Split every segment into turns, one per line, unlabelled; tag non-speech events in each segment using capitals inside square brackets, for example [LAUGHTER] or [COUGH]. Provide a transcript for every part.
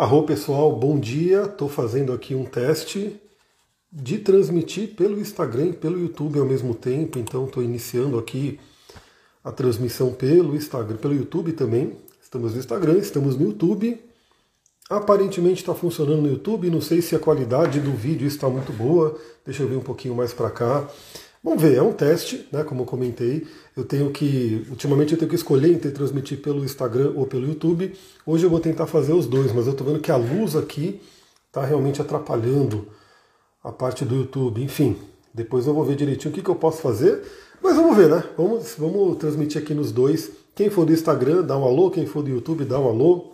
Arro pessoal, bom dia. Estou fazendo aqui um teste de transmitir pelo Instagram e pelo YouTube ao mesmo tempo. Então estou iniciando aqui a transmissão pelo Instagram, pelo YouTube também. Estamos no Instagram, estamos no YouTube. Aparentemente está funcionando no YouTube. Não sei se a qualidade do vídeo está muito boa. Deixa eu ver um pouquinho mais para cá. Vamos ver, é um teste, né? Como eu comentei. Eu tenho que. Ultimamente eu tenho que escolher entre transmitir pelo Instagram ou pelo YouTube. Hoje eu vou tentar fazer os dois, mas eu estou vendo que a luz aqui está realmente atrapalhando a parte do YouTube. Enfim, depois eu vou ver direitinho o que, que eu posso fazer. Mas vamos ver, né? Vamos, vamos transmitir aqui nos dois. Quem for do Instagram, dá um alô. Quem for do YouTube, dá um alô.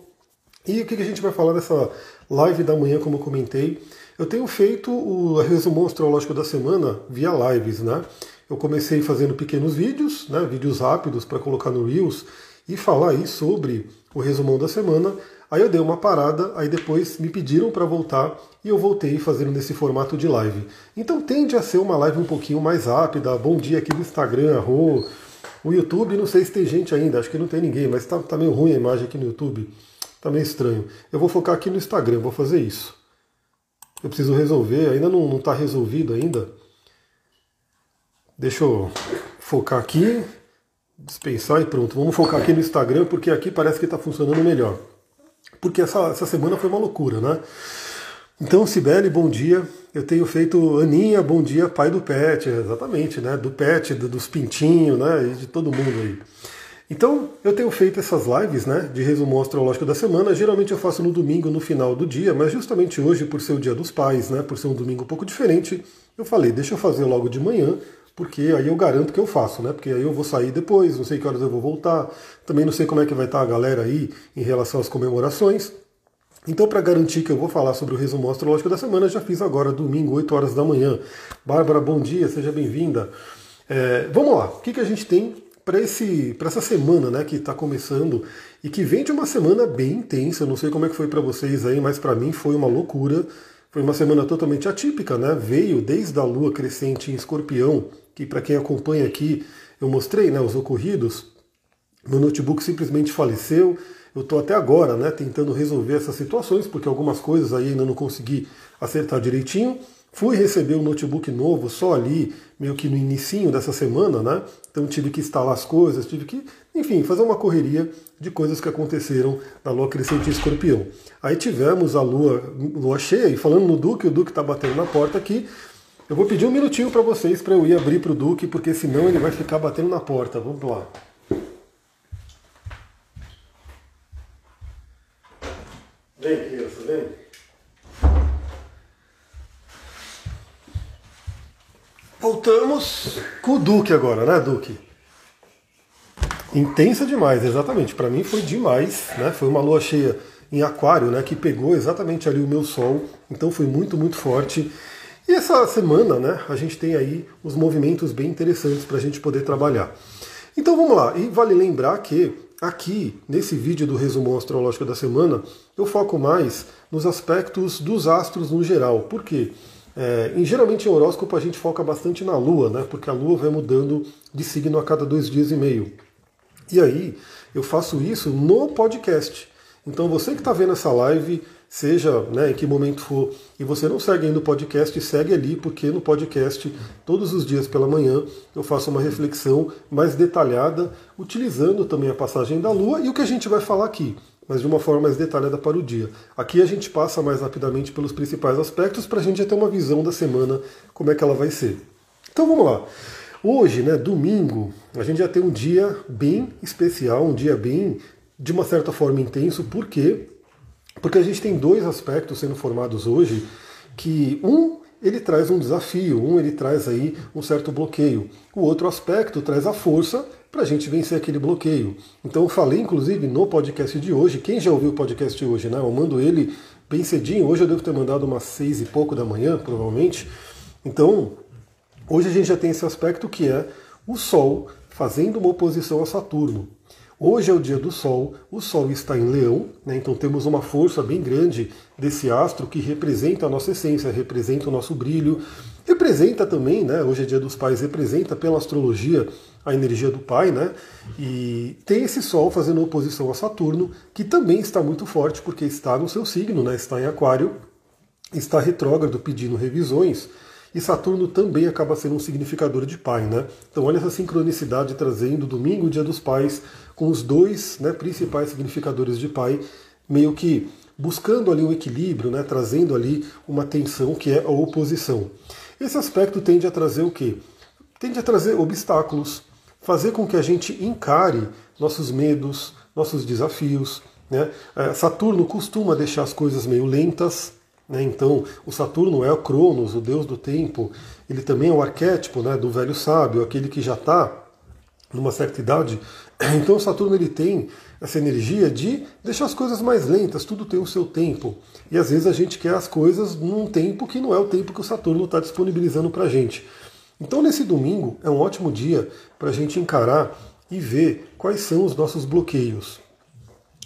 E o que, que a gente vai falar nessa live da manhã, como eu comentei? Eu tenho feito o resumo astrológico da semana via lives, né? Eu comecei fazendo pequenos vídeos, né, vídeos rápidos para colocar no Reels e falar aí sobre o resumão da semana. Aí eu dei uma parada, aí depois me pediram para voltar e eu voltei fazendo nesse formato de live. Então tende a ser uma live um pouquinho mais rápida. Bom dia aqui no Instagram, arro. O YouTube, não sei se tem gente ainda, acho que não tem ninguém, mas tá, tá meio ruim a imagem aqui no YouTube. Tá meio estranho. Eu vou focar aqui no Instagram, vou fazer isso. Eu preciso resolver, ainda não está resolvido ainda. Deixa eu focar aqui, dispensar e pronto. Vamos focar aqui no Instagram, porque aqui parece que está funcionando melhor. Porque essa, essa semana foi uma loucura, né? Então, Sibeli, bom dia. Eu tenho feito Aninha, bom dia, pai do Pet, exatamente, né? Do Pet, do, dos pintinhos, né? E de todo mundo aí. Então, eu tenho feito essas lives né, de resumo astrológico da semana. Geralmente eu faço no domingo, no final do dia, mas justamente hoje, por ser o dia dos pais, né, por ser um domingo um pouco diferente, eu falei, deixa eu fazer logo de manhã, porque aí eu garanto que eu faço, né? Porque aí eu vou sair depois, não sei que horas eu vou voltar, também não sei como é que vai estar a galera aí em relação às comemorações. Então, para garantir que eu vou falar sobre o resumo astrológico da semana, já fiz agora, domingo, 8 horas da manhã. Bárbara, bom dia, seja bem-vinda. É, vamos lá, o que, que a gente tem para essa semana né, que está começando e que vem de uma semana bem intensa. Eu não sei como é que foi para vocês aí, mas para mim foi uma loucura. Foi uma semana totalmente atípica, né? Veio desde a lua crescente em escorpião, que para quem acompanha aqui, eu mostrei né, os ocorridos. Meu notebook simplesmente faleceu. Eu estou até agora né, tentando resolver essas situações, porque algumas coisas aí ainda não consegui acertar direitinho. Fui receber um notebook novo só ali, meio que no inicinho dessa semana, né? Então tive que instalar as coisas, tive que, enfim, fazer uma correria de coisas que aconteceram na lua crescente em escorpião. Aí tivemos a lua, lua cheia, e falando no Duque, o Duque está batendo na porta aqui. Eu vou pedir um minutinho para vocês para eu ir abrir para o Duque, porque senão ele vai ficar batendo na porta. Vamos lá. Vem, criança, vem. Voltamos com o Duque agora, né, Duque? Intensa demais, exatamente. Para mim foi demais, né? Foi uma lua cheia em aquário, né, que pegou exatamente ali o meu sol. Então foi muito, muito forte. E essa semana, né, a gente tem aí os movimentos bem interessantes para a gente poder trabalhar. Então vamos lá. E vale lembrar que aqui, nesse vídeo do resumo astrológico da semana, eu foco mais nos aspectos dos astros no geral. Por quê? É, em, geralmente em horóscopo a gente foca bastante na Lua, né? Porque a Lua vai mudando de signo a cada dois dias e meio. E aí eu faço isso no podcast. Então você que está vendo essa live, seja né, em que momento for, e você não segue ainda o podcast, segue ali, porque no podcast, todos os dias pela manhã, eu faço uma reflexão mais detalhada, utilizando também a passagem da Lua e o que a gente vai falar aqui mas de uma forma mais detalhada para o dia. Aqui a gente passa mais rapidamente pelos principais aspectos para a gente já ter uma visão da semana, como é que ela vai ser. Então vamos lá. Hoje, né, domingo, a gente já tem um dia bem especial, um dia bem, de uma certa forma, intenso. Por quê? Porque a gente tem dois aspectos sendo formados hoje, que um ele traz um desafio, um ele traz aí um certo bloqueio. O outro aspecto traz a força para a gente vencer aquele bloqueio. Então eu falei, inclusive, no podcast de hoje, quem já ouviu o podcast de hoje, né? Eu mando ele bem cedinho, hoje eu devo ter mandado umas seis e pouco da manhã, provavelmente. Então, hoje a gente já tem esse aspecto que é o Sol fazendo uma oposição a Saturno. Hoje é o dia do Sol, o Sol está em Leão, né? então temos uma força bem grande desse astro que representa a nossa essência, representa o nosso brilho, representa também, né? hoje é dia dos pais, representa pela astrologia a energia do pai, né? E tem esse Sol fazendo oposição a Saturno, que também está muito forte porque está no seu signo, né? Está em Aquário, está retrógrado pedindo revisões. E Saturno também acaba sendo um significador de pai, né? Então olha essa sincronicidade trazendo domingo, dia dos pais, com os dois né, principais significadores de pai, meio que buscando ali um equilíbrio, né, trazendo ali uma tensão que é a oposição. Esse aspecto tende a trazer o quê? Tende a trazer obstáculos, fazer com que a gente encare nossos medos, nossos desafios. Né? É, Saturno costuma deixar as coisas meio lentas, né? então o Saturno é o Cronos, o deus do tempo, ele também é o arquétipo né, do velho sábio, aquele que já está numa certa idade. [CLEARS THROAT] Então o Saturno ele tem essa energia de deixar as coisas mais lentas, tudo tem o seu tempo. E às vezes a gente quer as coisas num tempo que não é o tempo que o Saturno está disponibilizando para a gente. Então, nesse domingo é um ótimo dia para a gente encarar e ver quais são os nossos bloqueios.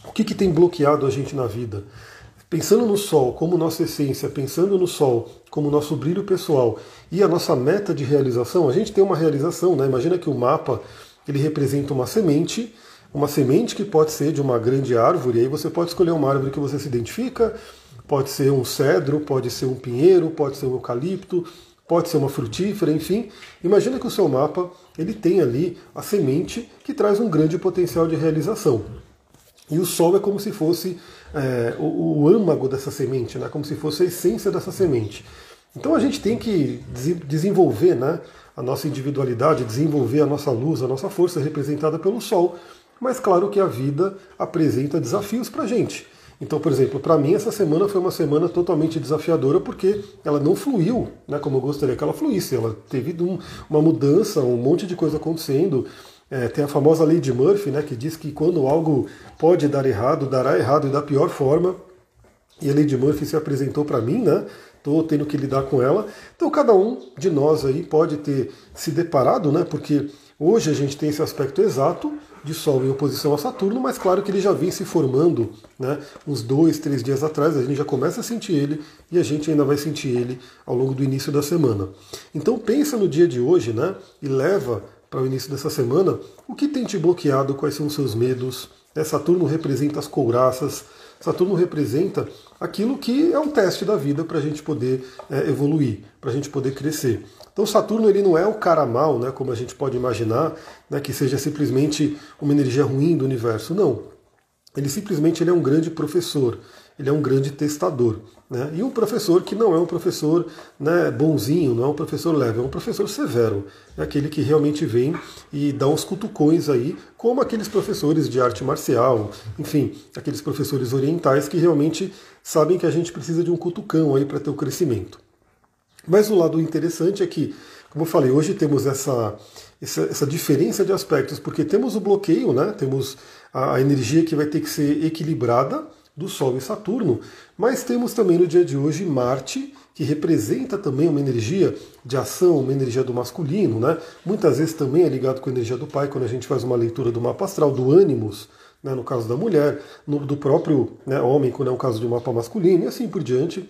O que, que tem bloqueado a gente na vida? Pensando no Sol como nossa essência, pensando no Sol como nosso brilho pessoal e a nossa meta de realização, a gente tem uma realização, né? Imagina que o mapa ele representa uma semente, uma semente que pode ser de uma grande árvore, aí você pode escolher uma árvore que você se identifica, pode ser um cedro, pode ser um pinheiro, pode ser um eucalipto, pode ser uma frutífera, enfim. Imagina que o seu mapa ele tem ali a semente que traz um grande potencial de realização. E o Sol é como se fosse é, o, o âmago dessa semente, né? como se fosse a essência dessa semente. Então a gente tem que desenvolver né, a nossa individualidade, desenvolver a nossa luz, a nossa força representada pelo Sol. Mas claro que a vida apresenta desafios para a gente. Então, por exemplo, para mim essa semana foi uma semana totalmente desafiadora porque ela não fluiu, né, como eu gostaria que ela fluísse. Ela teve um, uma mudança, um monte de coisa acontecendo. É, tem a famosa lei de Murphy, né, que diz que quando algo pode dar errado, dará errado e da pior forma. E a lei de Murphy se apresentou para mim, né? Estou tendo que lidar com ela. Então cada um de nós aí pode ter se deparado, né? Porque hoje a gente tem esse aspecto exato de Sol em oposição a Saturno, mas claro que ele já vem se formando né, uns dois, três dias atrás, a gente já começa a sentir ele e a gente ainda vai sentir ele ao longo do início da semana. Então pensa no dia de hoje né, e leva para o início dessa semana o que tem te bloqueado, quais são os seus medos. É, Saturno representa as couraças, Saturno representa aquilo que é um teste da vida para a gente poder é, evoluir, para a gente poder crescer. Então Saturno ele não é o cara mal, né, como a gente pode imaginar, né, que seja simplesmente uma energia ruim do universo. Não. Ele simplesmente ele é um grande professor, ele é um grande testador. Né? E um professor que não é um professor né, bonzinho, não é um professor leve, é um professor severo. É aquele que realmente vem e dá uns cutucões aí, como aqueles professores de arte marcial, enfim, aqueles professores orientais que realmente sabem que a gente precisa de um cutucão aí para ter o crescimento. Mas o lado interessante é que, como eu falei, hoje temos essa, essa, essa diferença de aspectos, porque temos o bloqueio, né? temos a, a energia que vai ter que ser equilibrada do Sol e Saturno, mas temos também no dia de hoje Marte, que representa também uma energia de ação, uma energia do masculino, né? Muitas vezes também é ligado com a energia do pai, quando a gente faz uma leitura do mapa astral, do ânimos, né, no caso da mulher, no, do próprio né, homem, quando é um caso de um mapa masculino, e assim por diante.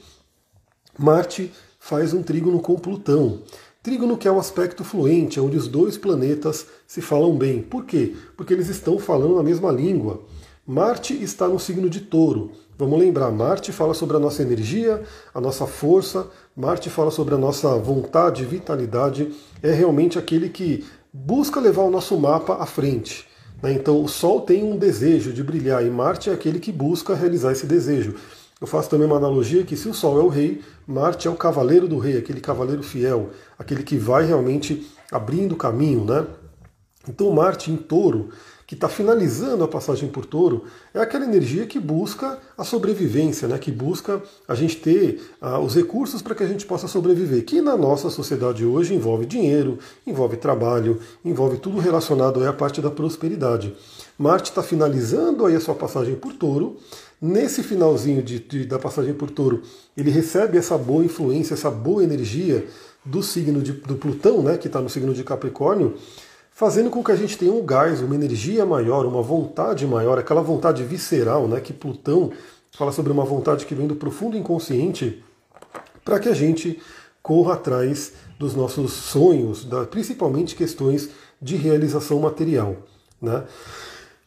Marte faz um trígono com Plutão. Trígono que é um aspecto fluente, onde os dois planetas se falam bem. Por quê? Porque eles estão falando a mesma língua. Marte está no signo de touro. Vamos lembrar, Marte fala sobre a nossa energia, a nossa força, Marte fala sobre a nossa vontade, vitalidade, é realmente aquele que busca levar o nosso mapa à frente. Né? Então o Sol tem um desejo de brilhar e Marte é aquele que busca realizar esse desejo. Eu faço também uma analogia que se o Sol é o rei, Marte é o cavaleiro do rei, aquele cavaleiro fiel, aquele que vai realmente abrindo caminho, né? Então Marte em touro, que está finalizando a passagem por touro, é aquela energia que busca a sobrevivência, né? que busca a gente ter uh, os recursos para que a gente possa sobreviver, que na nossa sociedade hoje envolve dinheiro, envolve trabalho, envolve tudo relacionado à parte da prosperidade. Marte está finalizando aí a sua passagem por touro, Nesse finalzinho de, de, da passagem por touro, ele recebe essa boa influência, essa boa energia do signo de, do Plutão, né, que está no signo de Capricórnio, fazendo com que a gente tenha um gás, uma energia maior, uma vontade maior, aquela vontade visceral, né, que Plutão fala sobre uma vontade que vem do profundo inconsciente, para que a gente corra atrás dos nossos sonhos, da, principalmente questões de realização material. Né?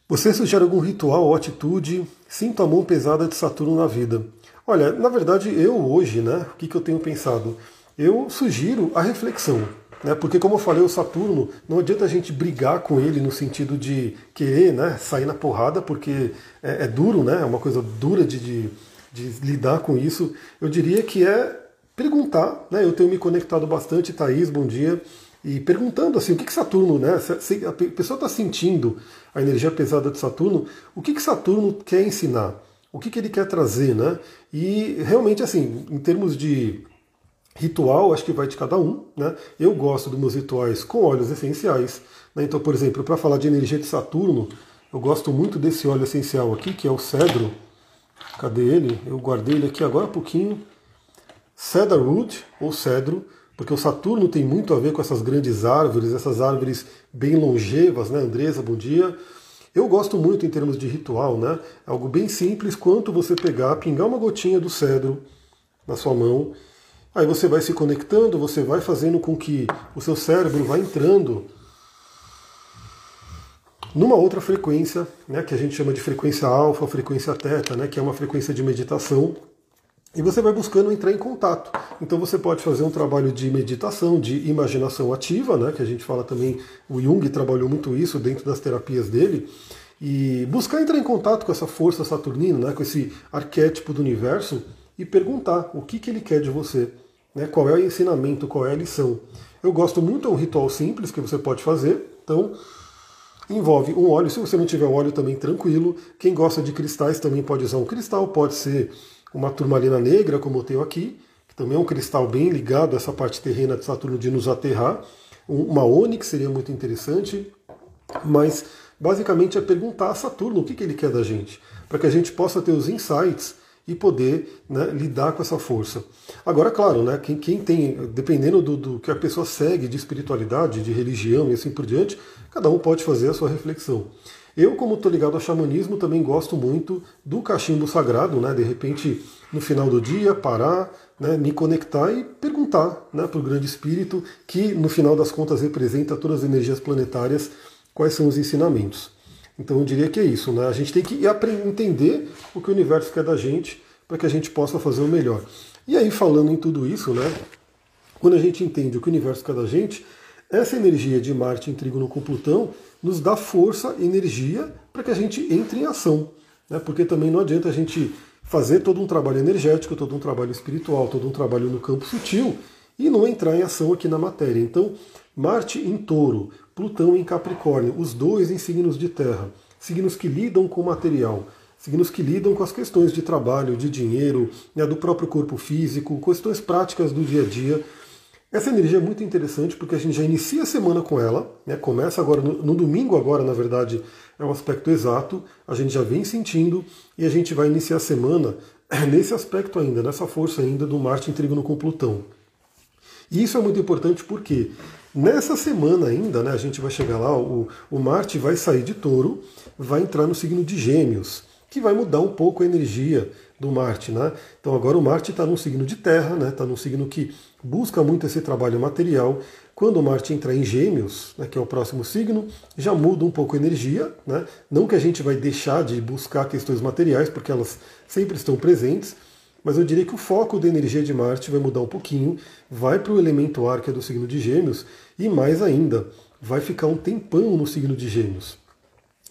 Você sugere algum ritual ou atitude? Sinto a mão pesada de Saturno na vida. Olha, na verdade, eu hoje, né, o que, que eu tenho pensado? Eu sugiro a reflexão. Né, porque, como eu falei, o Saturno, não adianta a gente brigar com ele no sentido de querer né, sair na porrada, porque é, é duro, né, é uma coisa dura de, de, de lidar com isso. Eu diria que é perguntar, né? Eu tenho me conectado bastante, Thaís, bom dia, e perguntando assim, o que, que Saturno, né? Se a pessoa está sentindo a energia pesada de Saturno, o que, que Saturno quer ensinar? O que, que ele quer trazer, né? E realmente, assim, em termos de ritual, acho que vai de cada um, né? Eu gosto dos meus rituais com óleos essenciais, né? Então, por exemplo, para falar de energia de Saturno, eu gosto muito desse óleo essencial aqui, que é o cedro. Cadê ele? Eu guardei ele aqui agora há pouquinho. Cedarwood, ou cedro, porque o Saturno tem muito a ver com essas grandes árvores, essas árvores bem longevas, né? Andresa, bom dia. Eu gosto muito em termos de ritual, né? Algo bem simples, quanto você pegar, pingar uma gotinha do cedro na sua mão, aí você vai se conectando, você vai fazendo com que o seu cérebro vá entrando numa outra frequência, né, que a gente chama de frequência alfa, frequência teta, né, que é uma frequência de meditação, e você vai buscando entrar em contato. Então você pode fazer um trabalho de meditação, de imaginação ativa, né, que a gente fala também, o Jung trabalhou muito isso dentro das terapias dele, e buscar entrar em contato com essa força saturnina, né, com esse arquétipo do universo, e perguntar o que, que ele quer de você, né, qual é o ensinamento, qual é a lição. Eu gosto muito, é um ritual simples que você pode fazer, então envolve um óleo, se você não tiver óleo também tranquilo, quem gosta de cristais também pode usar um cristal, pode ser uma turmalina negra, como eu tenho aqui, que também é um cristal bem ligado a essa parte terrena de Saturno de nos aterrar. Uma ônix seria muito interessante, mas basicamente é perguntar a Saturno o que, que ele quer da gente, para que a gente possa ter os insights e poder né, lidar com essa força. Agora, claro, né, quem, quem tem, dependendo do, do, que a pessoa segue de espiritualidade, de religião e assim por diante, cada um pode fazer a sua reflexão. Eu, como estou ligado ao xamanismo, também gosto muito do cachimbo sagrado, né? De repente, no final do dia, parar, né? me conectar e perguntar né? para o grande espírito, que no final das contas representa todas as energias planetárias, quais são os ensinamentos. Então eu diria que é isso, né? A gente tem que entender o que o universo quer da gente para que a gente possa fazer o melhor. E aí, falando em tudo isso, né? Quando a gente entende o que o universo quer da gente, essa energia de Marte em trígono com Plutão nos dá força, energia para que a gente entre em ação. Né? Porque também não adianta a gente fazer todo um trabalho energético, todo um trabalho espiritual, todo um trabalho no campo sutil e não entrar em ação aqui na matéria. Então, Marte em touro, Plutão em Capricórnio, os dois em signos de terra, signos que lidam com o material, signos que lidam com as questões de trabalho, de dinheiro, né, do próprio corpo físico, questões práticas do dia a dia. Essa energia é muito interessante porque a gente já inicia a semana com ela, né? começa agora, no, no, domingo agora, na verdade, é um aspecto exato, a gente já vem sentindo e a gente vai iniciar a semana [CLEARS THROAT] nesse aspecto ainda, nessa força ainda do Marte em trígono com Plutão. E isso é muito importante porque nessa semana ainda, né, a gente vai chegar lá, o, o Marte vai sair de touro, vai entrar no signo de gêmeos, que vai mudar um pouco a energia do Marte. Né? Então agora o Marte está num signo de terra, está né? Tá num signo que busca muito esse trabalho material. Quando o Marte entrar em Gêmeos, né, que é o próximo signo, já muda um pouco a energia. Né? Não que a gente vai deixar de buscar questões materiais, porque elas sempre estão presentes, mas eu diria que o foco da energia de Marte vai mudar um pouquinho, vai para o elemento ar, que é do signo de Gêmeos, e mais ainda, vai ficar um tempão no signo de Gêmeos.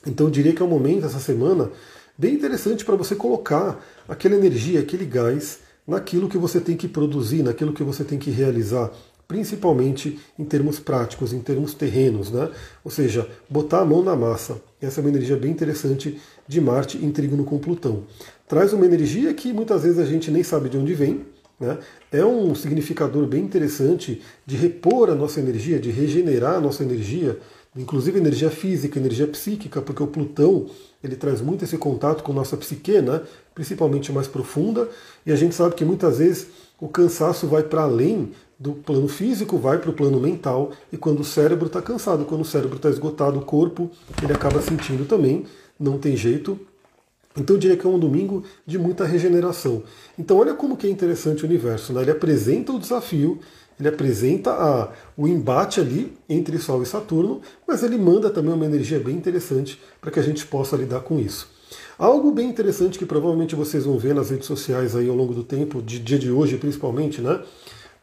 Então eu diria que é um momento, essa semana, bem interessante para você colocar aquela energia, aquele gás naquilo que você tem que produzir, naquilo que você tem que realizar, principalmente em termos práticos, em termos terrenos, né? Ou seja, botar a mão na massa. Essa é uma energia bem interessante de Marte em trígono com Plutão. Traz uma energia que muitas vezes a gente nem sabe de onde vem, né? É um significador bem interessante de repor a nossa energia, de regenerar a nossa energia, inclusive energia física, energia psíquica, porque o Plutão ele traz muito esse contato com nossa psique, né? principalmente mais profunda, e a gente sabe que muitas vezes o cansaço vai para além do plano físico, vai para o plano mental, e quando o cérebro está cansado, quando o cérebro está esgotado, o corpo, ele acaba sentindo também, não tem jeito. Então eu diria que é um domingo de muita regeneração. Então olha como que é interessante o universo, né? ele apresenta o desafio, ele apresenta a, o embate ali entre Sol e Saturno, mas ele manda também uma energia bem interessante para que a gente possa lidar com isso. Algo bem interessante que provavelmente vocês vão ver nas redes sociais aí ao longo do tempo, de dia de hoje principalmente, né?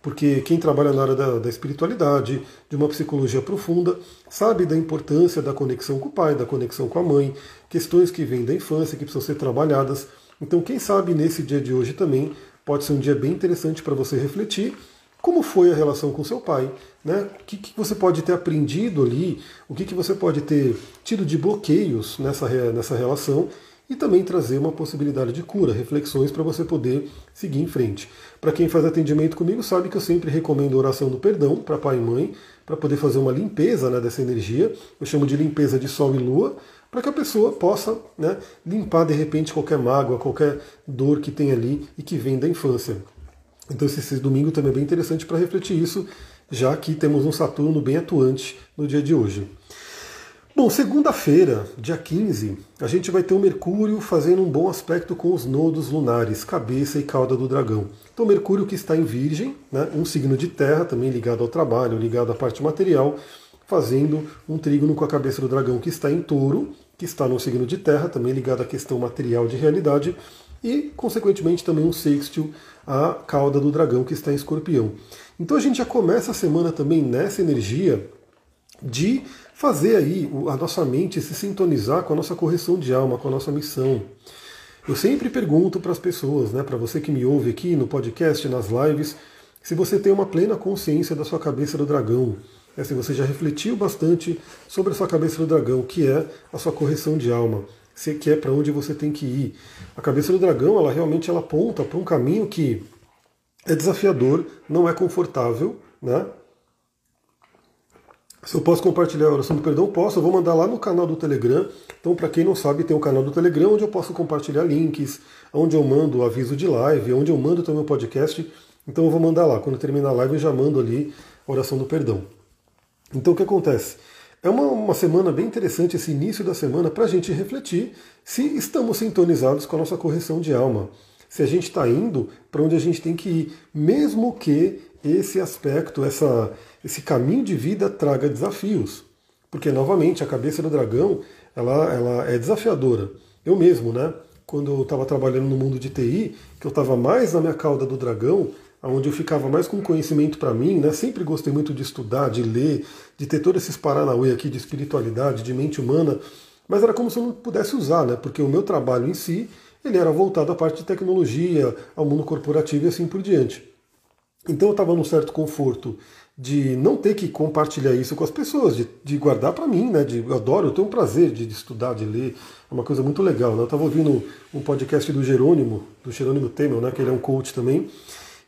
Porque quem trabalha na área da, da espiritualidade, de uma psicologia profunda, sabe da importância da conexão com o pai, da conexão com a mãe, questões que vêm da infância, que precisam ser trabalhadas. Então, quem sabe nesse dia de hoje também pode ser um dia bem interessante para você refletir como foi a relação com seu pai, né? O que, que você pode ter aprendido ali, o que, que você pode ter tido de bloqueios nessa, nessa relação e também trazer uma possibilidade de cura, reflexões para você poder seguir em frente. Para quem faz atendimento comigo sabe que eu sempre recomendo oração do perdão para pai e mãe, para poder fazer uma limpeza né, dessa energia. Eu chamo de limpeza de sol e lua, para que a pessoa possa né, limpar de repente qualquer mágoa, qualquer dor que tem ali e que vem da infância. Então esse, esse domingo também é bem interessante para refletir isso, já que temos um Saturno bem atuante no dia de hoje. Bom, segunda-feira, dia 15, a gente vai ter o Mercúrio fazendo um bom aspecto com os nodos lunares, cabeça e cauda do dragão. Então, Mercúrio que está em Virgem, né, um signo de terra, também ligado ao trabalho, ligado à parte material, fazendo um trígono com a cabeça do dragão que está em touro, que está no signo de terra, também ligado à questão material de realidade, e, consequentemente, também um sextil à cauda do dragão que está em escorpião. Então a gente já começa a semana também nessa energia de fazer aí a nossa mente se sintonizar com a nossa correção de alma, com a nossa missão. Eu sempre pergunto para as pessoas, né, para você que me ouve aqui no podcast, nas lives, se você tem uma plena consciência da sua cabeça do dragão, é, se você já refletiu bastante sobre a sua cabeça do dragão, que é a sua correção de alma, se que é para onde você tem que ir. A cabeça do dragão, ela realmente ela aponta para um caminho que é desafiador, não é confortável, né? Se eu posso compartilhar a oração do perdão, posso. Eu vou mandar lá no canal do Telegram. Então, para quem não sabe, tem o um canal do Telegram onde eu posso compartilhar links, onde eu mando aviso de live, onde eu mando também o podcast. Então, eu vou mandar lá. Quando terminar a live, eu já mando ali a oração do perdão. Então, o que acontece? É uma, uma semana bem interessante, esse início da semana, para a gente refletir se estamos sintonizados com a nossa correção de alma. Se a gente está indo para onde a gente tem que ir, mesmo que esse aspecto, essa, esse caminho de vida traga desafios. Porque, novamente, a cabeça do dragão ela, ela é desafiadora. Eu mesmo, né? Quando eu estava trabalhando no mundo de TI, que eu estava mais na minha cauda do dragão, onde eu ficava mais com conhecimento para mim, né? Sempre gostei muito de estudar, de ler, de ter todos esses paranauê aqui de espiritualidade, de mente humana, mas era como se eu não pudesse usar, né? Porque o meu trabalho em si, ele era voltado à parte de tecnologia, ao mundo corporativo e assim por diante. Então eu estava num certo conforto de não ter que compartilhar isso com as pessoas, de, de guardar para mim, né? De, eu adoro, eu tenho um prazer de, de, estudar, de ler, é uma coisa muito legal. Né? Eu estava ouvindo um podcast do Jerônimo, do Jerônimo Temel, né? Que ele é um coach também,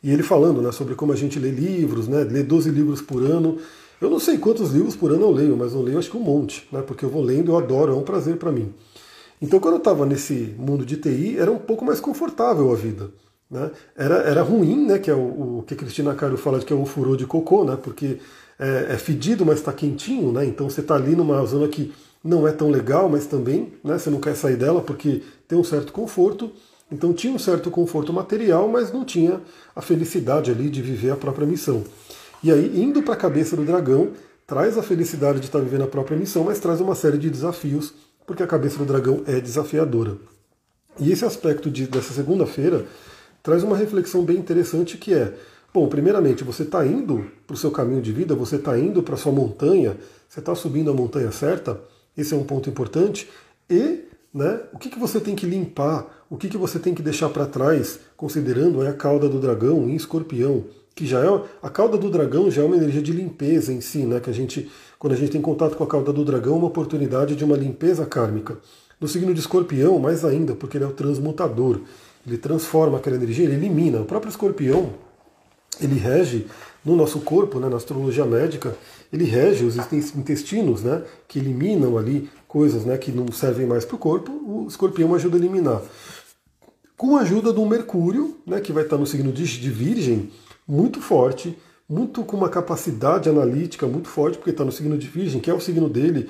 e ele falando, né? Sobre como a gente lê livros, né? Lê 12 livros por ano. Eu não sei quantos livros por ano eu leio, mas eu leio acho que um monte, né? Porque eu vou lendo, eu adoro, é um prazer para mim. Então quando eu estava nesse mundo de TI, era um pouco mais confortável a vida. Né? Era, era ruim, né, que é o, o que a Cristina Caro fala de que é o furor de cocô, né, porque é, é fedido, mas está quentinho, né, então você está ali numa zona que não é tão legal, mas também né, você não quer sair dela porque tem um certo conforto. Então tinha um certo conforto material, mas não tinha a felicidade ali de viver a própria missão. E aí, indo para a cabeça do dragão, traz a felicidade de estar tá vivendo a própria missão, mas traz uma série de desafios, porque a cabeça do dragão é desafiadora. E esse aspecto de, dessa segunda-feira traz uma reflexão bem interessante que é, bom, primeiramente, você está indo para o seu caminho de vida, você está indo para sua montanha, você está subindo a montanha certa, esse é um ponto importante, e né, o que, que você tem que limpar, o que, que você tem que deixar para trás, considerando a cauda do dragão em escorpião, que já é a cauda do dragão já é uma energia de limpeza em si, né? Que a gente, quando a gente tem contato com a cauda do dragão, é uma oportunidade de uma limpeza kármica. No signo de escorpião, mais ainda, porque ele é o transmutador ele transforma aquela energia, ele elimina. O próprio escorpião, ele rege no nosso corpo, né, na astrologia médica, ele rege os intestinos, né, que eliminam ali coisas né, que não servem mais para o corpo, o escorpião ajuda a eliminar. Com a ajuda do Mercúrio, né, que vai estar no signo de, de Virgem, muito forte, muito com uma capacidade analítica muito forte, porque está no signo de Virgem, que é o signo dele,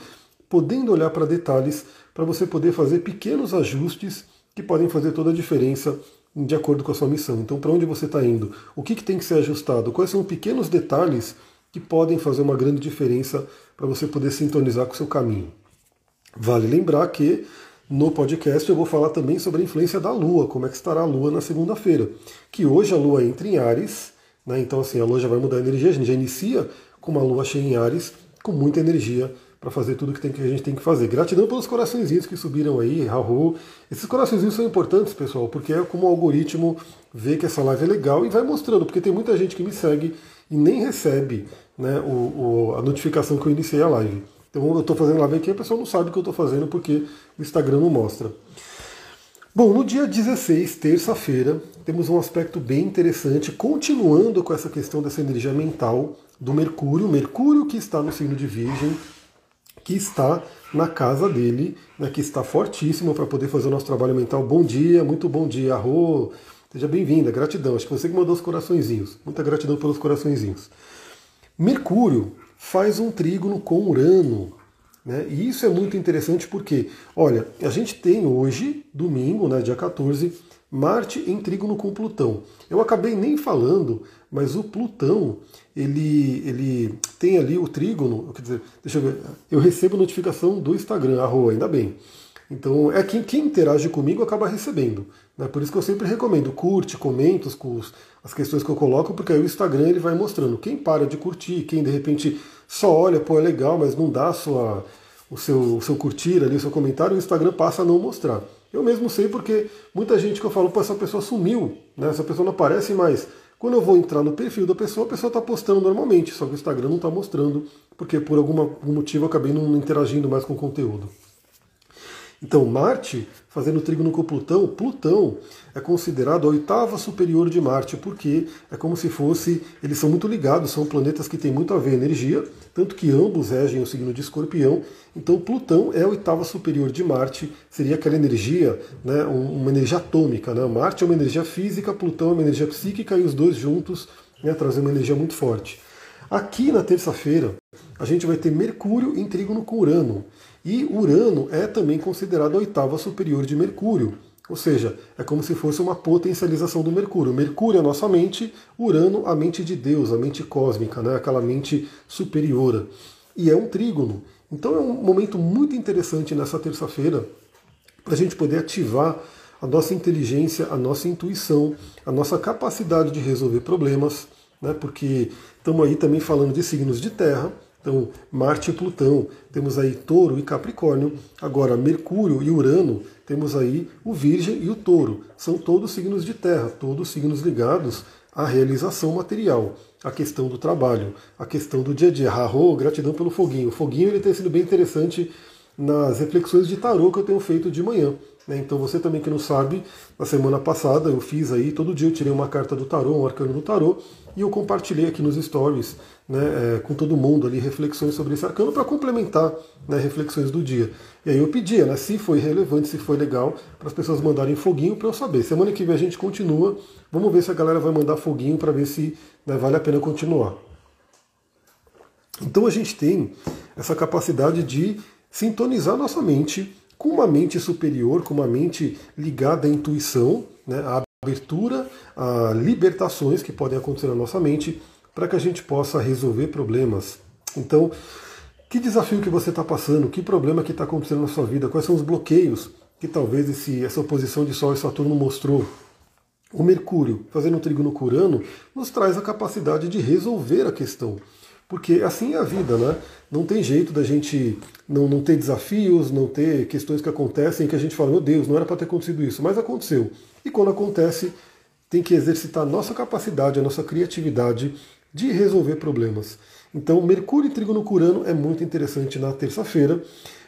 podendo olhar para detalhes para você poder fazer pequenos ajustes que podem fazer toda a diferença de acordo com a sua missão. Então, para onde você está indo? O que, que tem que ser ajustado? Quais são pequenos detalhes que podem fazer uma grande diferença para você poder sintonizar com o seu caminho? Vale lembrar que no podcast eu vou falar também sobre a influência da Lua, como é que estará a Lua na segunda-feira. Que hoje a Lua entra em Ares, né? então assim, a Lua já vai mudar a energia, a gente já inicia com uma Lua cheia em Ares, com muita energia para fazer tudo que, tem, que a gente tem que fazer. Gratidão pelos coraçõezinhos que subiram aí, Raul. Esses coraçõezinhos são importantes, pessoal, porque é como o algoritmo vê que essa live é legal e vai mostrando, porque tem muita gente que me segue e nem recebe né, o, o, a notificação que eu iniciei a live. Então eu estou fazendo live aqui e a pessoa não sabe o que eu estou fazendo porque o Instagram não mostra. Bom, no dia 16, terça-feira, temos um aspecto bem interessante, continuando com essa questão dessa energia mental do Mercúrio. Mercúrio que está no signo de Virgem, que está na casa dele, né, que está fortíssimo para poder fazer o nosso trabalho mental. Bom dia, muito bom dia, Arro. Seja bem-vinda, gratidão. Acho que você que mandou os coraçõezinhos. Muita gratidão pelos coraçõezinhos. Mercúrio faz um trígono com Urano. Né? E isso é muito interessante porque, olha, a gente tem hoje, domingo, né, dia 14, Marte em trígono com Plutão. Eu acabei nem falando, mas o Plutão, ele, ele tem ali o trígono, quer dizer, deixa eu ver, eu recebo notificação do Instagram, arroba, ainda bem. Então, é quem, quem interage comigo acaba recebendo. Né? Por isso que eu sempre recomendo, curte, comenta com os, as questões que eu coloco, porque aí o Instagram ele vai mostrando quem para de curtir, quem de repente só olha, pô, é legal, mas não dá sua, o, seu, o seu curtir ali, o seu comentário, o Instagram passa a não mostrar. Eu mesmo sei porque muita gente que eu falo, pô, essa pessoa sumiu, né? essa pessoa não aparece mais. Quando eu vou entrar no perfil da pessoa, a pessoa está postando normalmente, só que o Instagram não está mostrando, porque por algum motivo eu acabei não interagindo mais com o conteúdo. Então, Marte, fazendo trígono com Plutão, Plutão é considerado a oitava superior de Marte, porque é como se fosse, eles são muito ligados, são planetas que têm muito a ver energia, tanto que ambos regem o signo de escorpião. Então, Plutão é a oitava superior de Marte, seria aquela energia, né, uma energia atômica. Né? Marte é uma energia física, Plutão é uma energia psíquica, e os dois juntos né, trazem uma energia muito forte. Aqui na terça-feira, a gente vai ter Mercúrio em trígono com Urano. E Urano é também considerado a oitava superior de Mercúrio. Ou seja, é como se fosse uma potencialização do Mercúrio. Mercúrio é a nossa mente, Urano a mente de Deus, a mente cósmica, né? aquela mente superiora. E é um trígono. Então é um momento muito interessante nessa terça-feira para a gente poder ativar a nossa inteligência, a nossa intuição, a nossa capacidade de resolver problemas, né? porque estamos aí também falando de signos de terra, então, Marte e Plutão, temos aí Touro e Capricórnio. Agora, Mercúrio e Urano, temos aí o Virgem e o Touro. São todos signos de terra, todos signos ligados à realização material, à questão do trabalho, à questão do dia a dia. Arro, gratidão pelo foguinho. O foguinho ele tem sido bem interessante nas reflexões de tarô que eu tenho feito de manhã. Né? Então você também que não sabe, na semana passada eu fiz aí, todo dia eu tirei uma carta do tarô, um arcano do tarô, e eu compartilhei aqui nos stories né, é, com todo mundo ali reflexões sobre esse arcano para complementar né, reflexões do dia. E aí eu pedia, né, se foi relevante, se foi legal, para as pessoas mandarem foguinho para eu saber. Semana que vem a gente continua, vamos ver se a galera vai mandar foguinho para ver se né, vale a pena continuar. Então a gente tem essa capacidade de sintonizar nossa mente com uma mente superior, com uma mente ligada à intuição, né, à abertura, a libertações que podem acontecer na nossa mente, para que a gente possa resolver problemas. Então, que desafio que você está passando? Que problema que está acontecendo na sua vida? Quais são os bloqueios que talvez esse, essa oposição de Sol e Saturno mostrou? O Mercúrio, fazendo um trígono curano, nos traz a capacidade de resolver a questão. Porque assim é a vida, né? Não tem jeito da gente não, não ter desafios, não ter questões que acontecem que a gente fala, meu Deus, não era para ter acontecido isso, mas aconteceu. E quando acontece, tem que exercitar a nossa capacidade, a nossa criatividade de resolver problemas. Então, Mercúrio e Trígono Curano é muito interessante na terça-feira.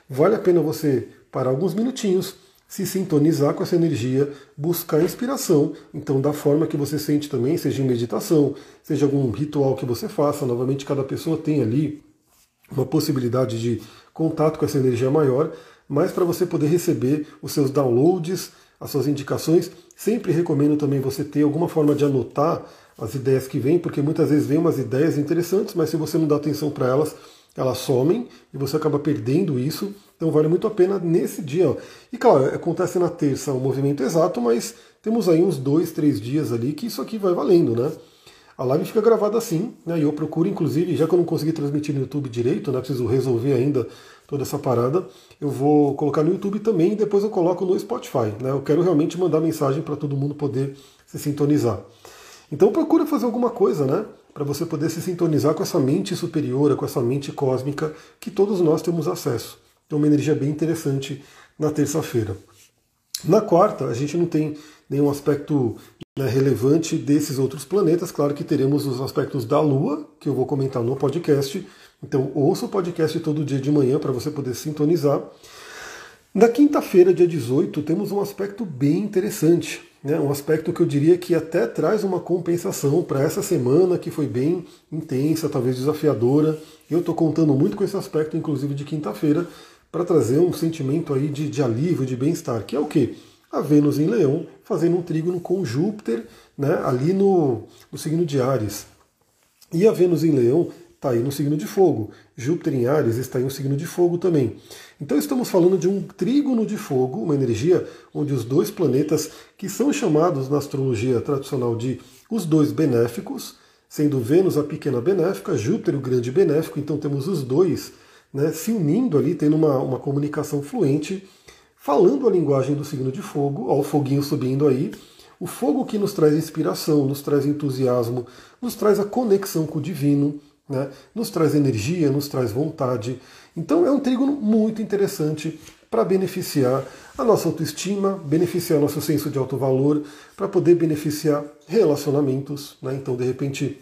Vale a pena você parar alguns minutinhos, se sintonizar com essa energia, buscar inspiração. Então, da forma que você sente também, seja em meditação, seja algum ritual que você faça. Novamente, cada pessoa tem ali uma possibilidade de contato com essa energia maior, mas para você poder receber os seus downloads, as suas indicações, sempre recomendo também você ter alguma forma de anotar as ideias que vêm, porque muitas vezes vêm umas ideias interessantes, mas se você não dá atenção para elas, elas somem e você acaba perdendo isso. Então vale muito a pena nesse dia. Ó. E claro, acontece na terça o movimento exato, mas temos aí uns dois, três dias ali que isso aqui vai valendo, né? A live fica gravada assim, né? E eu procuro, inclusive, já que eu não consegui transmitir no YouTube direito, né? Preciso resolver ainda toda essa parada. Eu vou colocar no YouTube também e depois eu coloco no Spotify. Né? Eu quero realmente mandar mensagem para todo mundo poder se sintonizar. Então procura fazer alguma coisa, né? Para você poder se sintonizar com essa mente superior, com essa mente cósmica que todos nós temos acesso. Então uma energia bem interessante na terça-feira. Na quarta, a gente não tem nenhum aspecto né, relevante desses outros planetas. Claro que teremos os aspectos da Lua, que eu vou comentar no podcast. Então ouça o podcast todo dia de manhã para você poder sintonizar. Na quinta-feira, dia 18, temos um aspecto bem interessante. Né? Um aspecto que eu diria que até traz uma compensação para essa semana que foi bem intensa, talvez desafiadora. Eu estou contando muito com esse aspecto, inclusive de quinta-feira, para trazer um sentimento aí de, de alívio, de bem-estar, que é o quê? A Vênus em Leão fazendo um trígono com Júpiter né, ali no, no signo de Ares. E a Vênus em Leão está aí no signo de fogo. Júpiter em Ares está em um signo de fogo também. Então estamos falando de um trígono de fogo, uma energia onde os dois planetas, que são chamados na astrologia tradicional de os dois benéficos, sendo Vênus a pequena benéfica, Júpiter o grande benéfico, então temos os dois né, se unindo ali, tendo uma, uma comunicação fluente, falando a linguagem do signo de fogo, ó, o foguinho subindo aí, o fogo que nos traz inspiração, nos traz entusiasmo, nos traz a conexão com o divino, né, nos traz energia, nos traz vontade. Então é um trígono muito interessante para beneficiar a nossa autoestima, beneficiar nosso senso de alto valor, para poder beneficiar relacionamentos. Né? Então, de repente,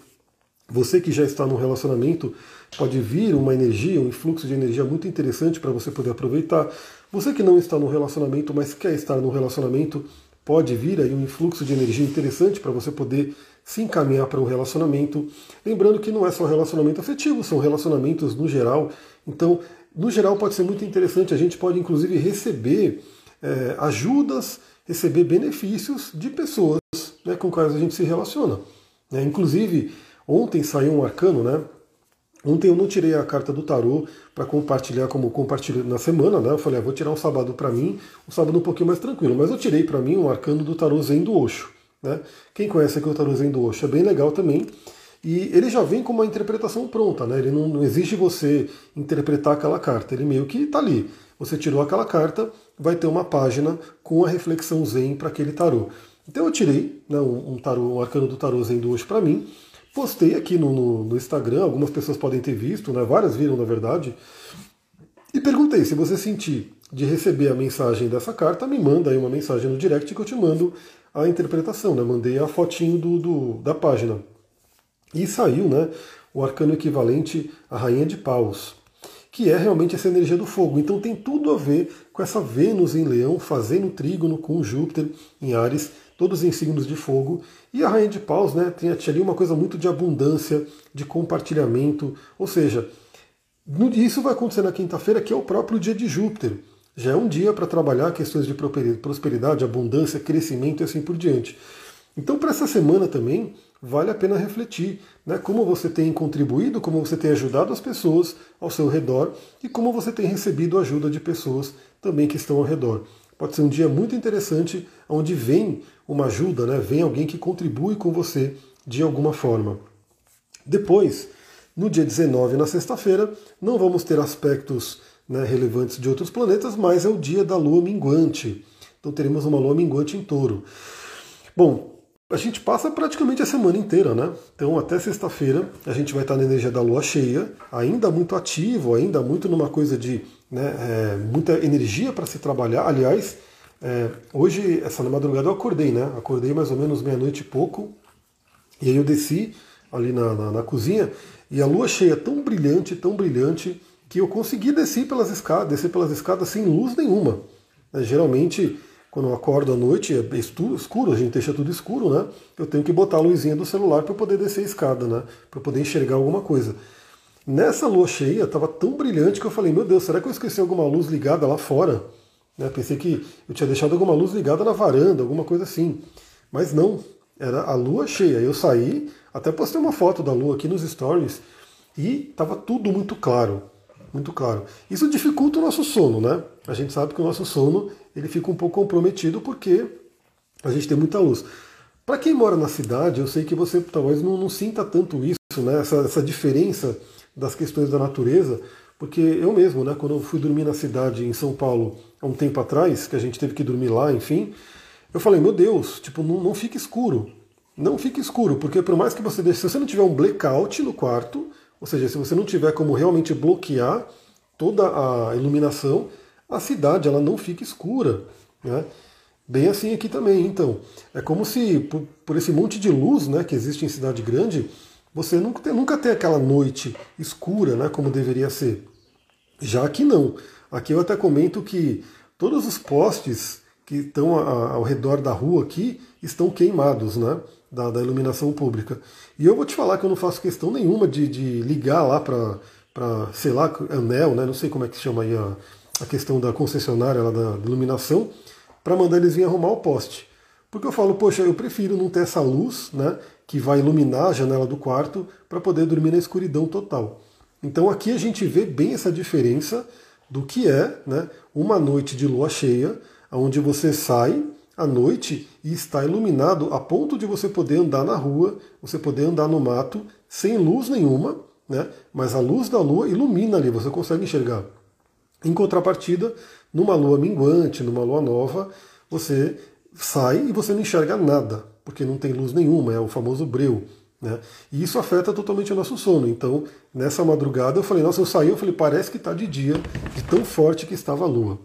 você que já está num relacionamento, pode vir uma energia, um influxo de energia muito interessante para você poder aproveitar. Você que não está no relacionamento, mas quer estar no relacionamento, pode vir aí um influxo de energia interessante para você poder se encaminhar para um relacionamento. Lembrando que não é só relacionamento afetivo, são relacionamentos no geral. Então, no geral, pode ser muito interessante. A gente pode, inclusive, receber é, ajudas, receber benefícios de pessoas né, com quais a gente se relaciona. Né? Inclusive, Ontem saiu um arcano, né? Ontem eu não tirei a carta do tarô para compartilhar como compartilhei na semana, né? Eu falei, ah, vou tirar um sábado para mim, um sábado um pouquinho mais tranquilo. Mas eu tirei para mim um arcano do tarô Zen do Osho, né? Quem conhece aqui o tarô Zen do Osho é bem legal também. E ele já vem com uma interpretação pronta, né? Ele não, não exige você interpretar aquela carta, ele meio que está ali. Você tirou aquela carta, vai ter uma página com a reflexão Zen para aquele tarô. Então eu tirei né, um, um, tarô, um arcano do tarô Zen do Osho para mim Postei aqui no, no, no, Instagram, algumas pessoas podem ter visto, né? várias viram na verdade. E perguntei se você sentir de receber a mensagem dessa carta, me manda aí uma mensagem no direct que eu te mando a interpretação. Né? Mandei a fotinho do, do da página. E saiu né, o arcano equivalente à Rainha de Paus, que é realmente essa energia do fogo. Então tem tudo a ver com essa Vênus em Leão fazendo trígono com Júpiter em Ares todos em signos de fogo. E a Rainha de Paus né, tinha ali uma coisa muito de abundância, de compartilhamento, ou seja, isso vai acontecer na quinta-feira, que é o próprio dia de Júpiter. Já é um dia para trabalhar questões de prosperidade, abundância, crescimento e assim por diante. Então, para essa semana também, vale a pena refletir né, como você tem contribuído, como você tem ajudado as pessoas ao seu redor e como você tem recebido ajuda de pessoas também que estão ao redor. Pode ser um dia muito interessante, onde vem uma ajuda, né? vem alguém que contribui com você de alguma forma. Depois, no dia 19, na sexta-feira, não vamos ter aspectos né, relevantes de outros planetas, mas é o dia da lua minguante. Então teremos uma lua minguante em touro. Bom, a gente passa praticamente a semana inteira, né? Então até sexta-feira a gente vai estar na energia da lua cheia, ainda muito ativo, ainda muito numa coisa de né, é, muita energia para se trabalhar. Aliás, é, hoje, essa madrugada eu acordei, né? Acordei mais ou menos meia-noite e pouco, e aí eu desci ali na, na, na, cozinha, e a lua cheia tão brilhante, tão brilhante, que eu consegui descer pelas escadas, descer pelas escadas sem luz nenhuma. É, geralmente, quando eu acordo à noite, é escuro, a gente deixa tudo escuro, né? Eu tenho que botar a luzinha do celular para poder descer a escada, né? Para poder enxergar alguma coisa. Nessa lua cheia, estava tão brilhante que eu falei, meu Deus, será que eu esqueci alguma luz ligada lá fora? Né, pensei que eu tinha deixado alguma luz ligada na varanda, alguma coisa assim. Mas não, era a lua cheia. Eu saí, até postei uma foto da lua aqui nos stories e estava tudo muito claro, muito claro. Isso dificulta o nosso sono, né? A gente sabe que o nosso sono ele fica um pouco comprometido porque a gente tem muita luz. Para quem mora na cidade, eu sei que você talvez não, não sinta tanto isso, né? Essa, essa diferença das questões da natureza, porque eu mesmo, né, quando eu fui dormir na cidade em São Paulo há um tempo atrás, que a gente teve que dormir lá, enfim, eu falei, meu Deus, tipo, não, não fique escuro. Não fique escuro, porque por mais que você deixe, se você não tiver um blackout no quarto, ou seja, se você não tiver como realmente bloquear toda a iluminação, a cidade ela não fica escura. Né? Bem assim aqui também, então. É como se, por, por esse monte de luz né, que existe em cidade grande, você nunca tem, nunca tem aquela noite escura, né, como deveria ser. Já aqui não. Aqui eu até comento que todos os postes que estão ao redor da rua aqui estão queimados, né? Da, da, iluminação pública. E eu vou te falar que eu não faço questão nenhuma de, de ligar lá para, sei lá, anel, né? Não sei como é que se chama aí a, a questão da concessionária lá da, iluminação, para mandar eles vir arrumar o poste. Porque eu falo, poxa, eu prefiro não ter essa luz, né? Que vai iluminar a janela do quarto para poder dormir na escuridão total. Então aqui a gente vê bem essa diferença do que é né, uma noite de lua cheia, onde você sai à noite e está iluminado a ponto de você poder andar na rua, você poder andar no mato sem luz nenhuma, né, mas a luz da lua ilumina ali, você consegue enxergar. Em contrapartida, numa lua minguante, numa lua nova, você sai e você não enxerga nada, porque não tem luz nenhuma, é o famoso breu. Né? E isso afeta totalmente o nosso sono. Então, nessa madrugada, eu falei, nossa, eu saí, eu falei, parece que está de dia, de tão forte que estava a lua.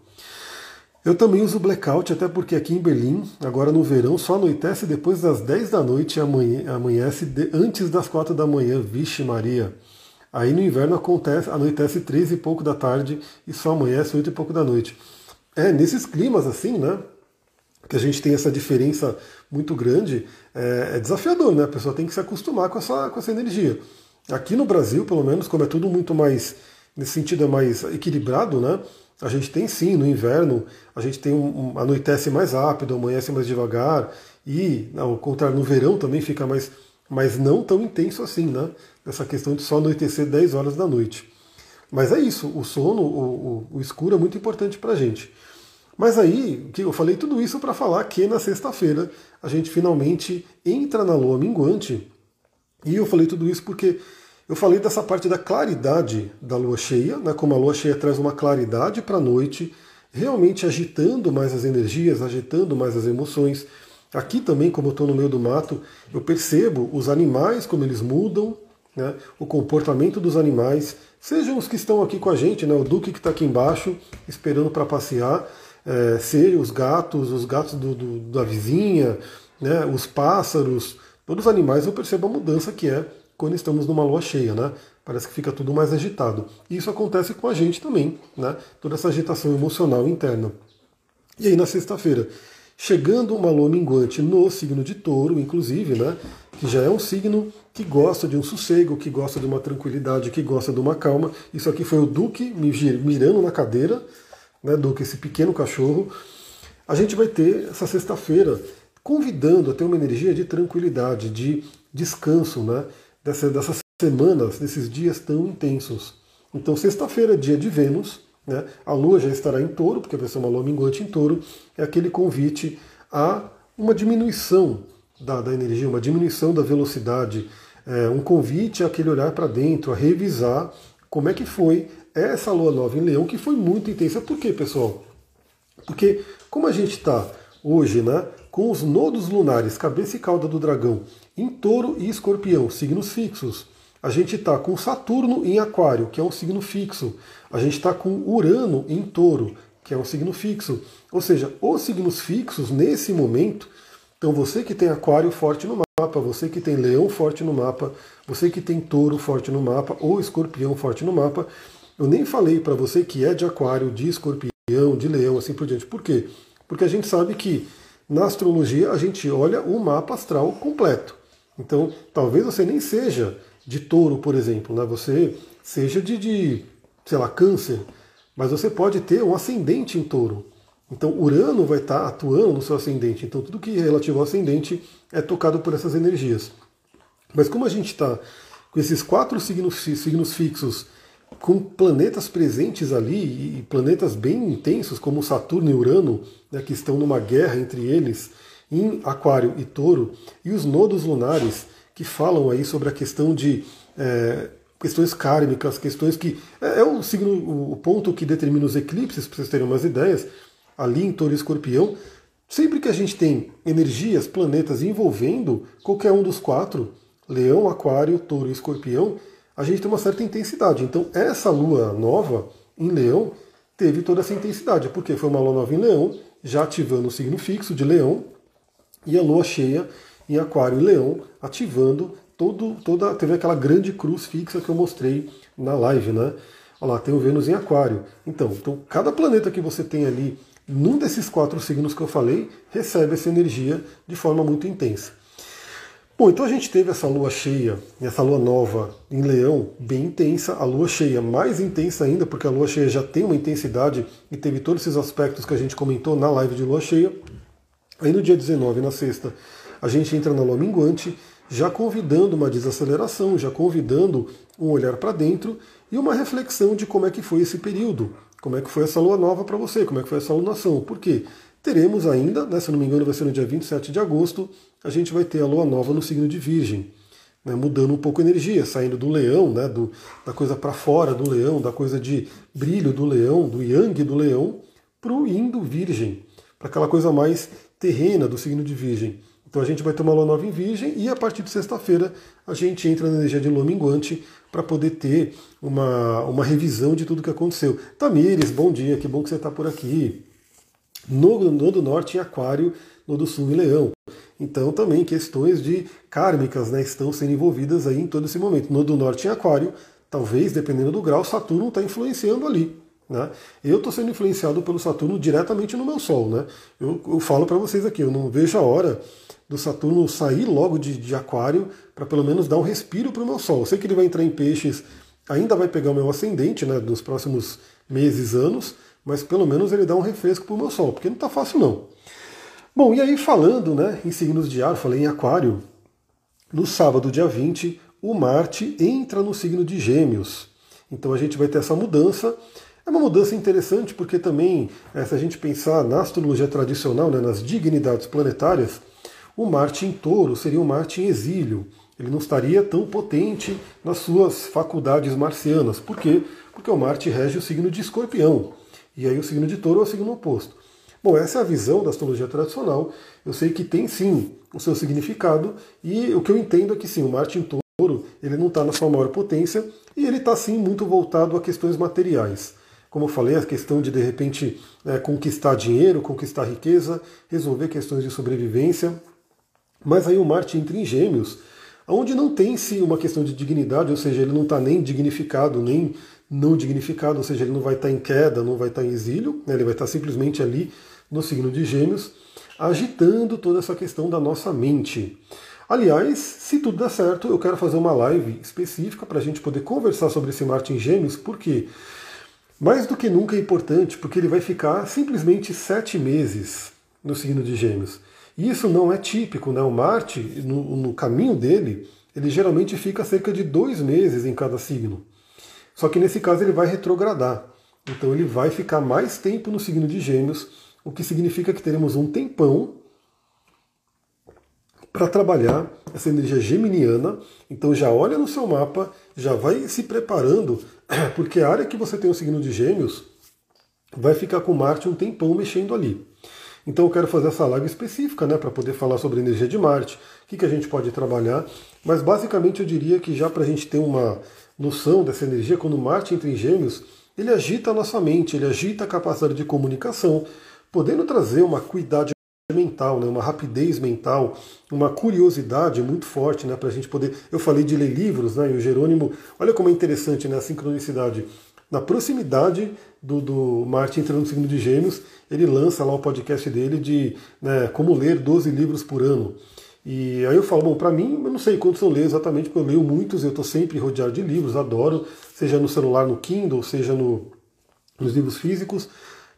Eu também uso blackout, até porque aqui em Berlim, agora no verão, só anoitece depois das 10 da noite e amanhece antes das 4 da manhã. Vixe Maria! Aí no inverno acontece, anoitece 3 e pouco da tarde e só amanhece 8 e pouco da noite. É, nesses climas assim, né? Que a gente tem essa diferença muito grande, é, é, desafiador, né? A pessoa tem que se acostumar com essa, com essa energia. Aqui no Brasil, pelo menos, como é tudo muito mais, nesse sentido, é mais equilibrado, né? A gente tem sim, no inverno, a gente tem um, um anoitece mais rápido, amanhece mais devagar, e ao contrário, no verão também fica mais, mas não tão intenso assim, né? Essa questão de só anoitecer 10 horas da noite. Mas é isso, o sono, o, o, o escuro é muito importante para a gente. Mas aí, eu falei tudo isso para falar que na sexta-feira a gente finalmente entra na lua minguante. E eu falei tudo isso porque eu falei dessa parte da claridade da lua cheia, né, como a lua cheia traz uma claridade para a noite, realmente agitando mais as energias, agitando mais as emoções. Aqui também, como eu estou no meio do mato, eu percebo os animais, como eles mudam, né, o comportamento dos animais, sejam os que estão aqui com a gente, né, o Duque que está aqui embaixo, esperando para passear, é, ser os gatos, os gatos do, do, da vizinha, né, os pássaros, todos os animais, eu percebo a mudança que é quando estamos numa lua cheia, né? Parece que fica tudo mais agitado. E isso acontece com a gente também, né? Toda essa agitação emocional interna. E aí na sexta-feira, chegando uma lua minguante no signo de touro, inclusive, né? Que já é um signo que gosta de um sossego, que gosta de uma tranquilidade, que gosta de uma calma. Isso aqui foi o Duque mirando na cadeira, né, do que esse pequeno cachorro, a gente vai ter essa sexta-feira convidando a ter uma energia de tranquilidade, de descanso, né, dessa, dessas semanas, desses dias tão intensos. Então, sexta-feira, dia de Vênus, né, a Lua já estará em touro, porque vai ser uma Lua minguante em touro, é aquele convite a uma diminuição da, da energia, uma diminuição da velocidade, é, um convite àquele olhar para dentro, a revisar como é que foi essa lua nova em Leão, que foi muito intensa. Por quê, pessoal? Porque como a gente está hoje, né, com os nodos lunares, cabeça e cauda do dragão, em touro e escorpião, signos fixos. A gente está com Saturno em Aquário, que é um signo fixo. A gente está com Urano em Touro, que é um signo fixo. Ou seja, os signos fixos nesse momento. Então, você que tem Aquário forte no mapa, você que tem Leão forte no mapa, você que tem Touro forte no mapa ou Escorpião forte no mapa, eu nem falei para você que é de aquário, de escorpião, de leão, assim por diante. Por quê? Porque a gente sabe que na astrologia a gente olha o mapa astral completo. Então, talvez você nem seja de touro, por exemplo, né? você seja de, de sei lá, câncer, mas você pode ter um ascendente em touro. Então Urano vai estar atuando no seu ascendente. Então tudo que é relativo ao ascendente é tocado por essas energias. Mas como a gente está com esses quatro signos, signos fixos, com planetas presentes ali, e planetas bem intensos, como Saturno e Urano, né, que estão numa guerra entre eles, em Aquário e Touro, e os nodos lunares, que falam aí sobre a questão de é, questões kármicas, questões que. É, é, o signo, o ponto que determina os eclipses, para vocês terem umas ideias, ali em Touro e Escorpião. Sempre que a gente tem energias, planetas envolvendo qualquer um dos quatro, Leão, Aquário, Touro e Escorpião, a gente tem uma certa intensidade. Então, essa lua nova em Leão teve toda essa intensidade, porque foi uma lua nova em Leão, já ativando o signo fixo de Leão, e a lua cheia em Aquário e Leão, ativando todo, toda. Teve aquela grande cruz fixa que eu mostrei na live, né? Olha lá, tem o Vênus em Aquário. Então, então, cada planeta que você tem ali, num desses quatro signos que eu falei, recebe essa energia de forma muito intensa. Bom, então a gente teve essa lua cheia, essa lua nova em Leão, bem intensa, a lua cheia mais intensa ainda, porque a lua cheia já tem uma intensidade e teve todos esses aspectos que a gente comentou na live de lua cheia. Aí no dia 19, na sexta, a gente entra na lua minguante, já convidando uma desaceleração, já convidando um olhar para dentro e uma reflexão de como é que foi esse período, como é que foi essa lua nova para você, como é que foi essa alunação. Por quê? Teremos ainda, né, se não me engano vai ser no dia 27 de agosto, a gente vai ter a lua nova no signo de Virgem, né, mudando um pouco a energia, saindo do leão, né, do, da coisa para fora do leão, da coisa de brilho do leão, do yang do leão, para o yin do Virgem, para aquela coisa mais terrena do signo de Virgem. Então a gente vai ter uma lua nova em Virgem e a partir de sexta-feira a gente entra na energia de lua minguante para poder ter uma, uma revisão de tudo que aconteceu. Tamires, bom dia, que bom que você está por aqui no, no do norte em Aquário, no do sul em Leão. Então também questões de kármicas né, estão sendo envolvidas aí em todo esse momento. No do norte em Aquário, talvez, dependendo do grau, Saturno está influenciando ali. Né? Eu estou sendo influenciado pelo Saturno diretamente no meu Sol. Né? Eu, eu falo para vocês aqui, eu não vejo a hora do Saturno sair logo de, de Aquário para pelo menos dar um respiro para o meu Sol. Eu sei que ele vai entrar em peixes, ainda vai pegar o meu ascendente né, nos próximos meses, anos, mas pelo menos ele dá um refresco para o meu sol, porque não está fácil não. Bom, e aí falando né, em signos de ar, falei em aquário, no sábado, dia 20, o Marte entra no signo de gêmeos. Então a gente vai ter essa mudança. É uma mudança interessante porque também, é, se a gente pensar na astrologia tradicional, né, nas dignidades planetárias, o Marte em touro seria um Marte em exílio. Ele não estaria tão potente nas suas faculdades marcianas. Por quê? Porque o Marte rege o signo de escorpião. E aí o signo de touro é o signo oposto. Bom, essa é a visão da astrologia tradicional. Eu sei que tem sim o seu significado, e o que eu entendo é que sim, o Marte em touro ele não está na sua maior potência e ele está sim muito voltado a questões materiais. Como eu falei, a questão de de repente é, conquistar dinheiro, conquistar riqueza, resolver questões de sobrevivência. Mas aí o Marte entra em gêmeos, onde não tem-se uma questão de dignidade, ou seja, ele não está nem dignificado, nem não dignificado, ou seja, ele não vai estar em queda, não vai estar em exílio, né, ele vai estar simplesmente ali no signo de Gêmeos, agitando toda essa questão da nossa mente. Aliás, se tudo der certo, eu quero fazer uma live específica para a gente poder conversar sobre esse Marte em Gêmeos, porque mais do que nunca é importante, porque ele vai ficar simplesmente sete meses no signo de Gêmeos. Isso não é típico, né? O Marte, no, no caminho dele, ele geralmente fica cerca de dois meses em cada signo. Só que nesse caso ele vai retrogradar. Então ele vai ficar mais tempo no signo de Gêmeos, o que significa que teremos um tempão para trabalhar essa energia geminiana. Então já olha no seu mapa, já vai se preparando, [CLEARS THROAT] porque a área que você tem o signo de Gêmeos vai ficar com Marte um tempão mexendo ali. Então eu quero fazer essa live específica, né, para poder falar sobre energia de Marte, o que, que a gente pode trabalhar. Mas basicamente eu diria que já para a gente ter uma, noção dessa energia, quando Marte entra em Gêmeos, ele agita a nossa mente, ele agita a capacidade de comunicação, podendo trazer uma cuidade mental, né, uma rapidez mental, uma curiosidade muito forte né, para a gente poder. Eu falei de ler livros, né, e o Jerônimo, olha como é interessante né, a sincronicidade. Na proximidade do, do Marte entrando no signo de Gêmeos, ele lança lá o podcast dele de né, como ler 12 livros por ano. E aí eu falo, bom, para mim, eu não sei quantos eu leio exatamente, porque eu leio muitos, eu estou sempre rodeado de livros, adoro, seja no celular, no Kindle, seja no, nos livros físicos.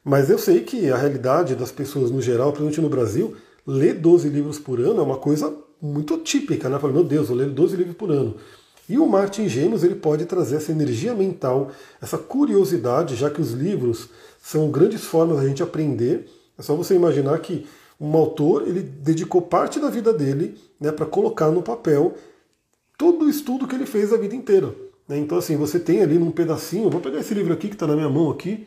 Mas eu sei que a realidade das pessoas no geral, principalmente no Brasil, ler 12 livros por ano é uma coisa muito típica, né? Fala, meu Deus, eu leio 12 livros por ano. E o Marte em Gêmeos ele pode trazer essa energia mental, essa curiosidade, já que os livros são grandes formas da gente aprender. É só você imaginar que um autor ele dedicou parte da vida dele né, para colocar no papel todo o estudo que ele fez a vida inteira. Né? Então assim, você tem ali num pedacinho, vou pegar esse livro aqui que está na minha mão aqui,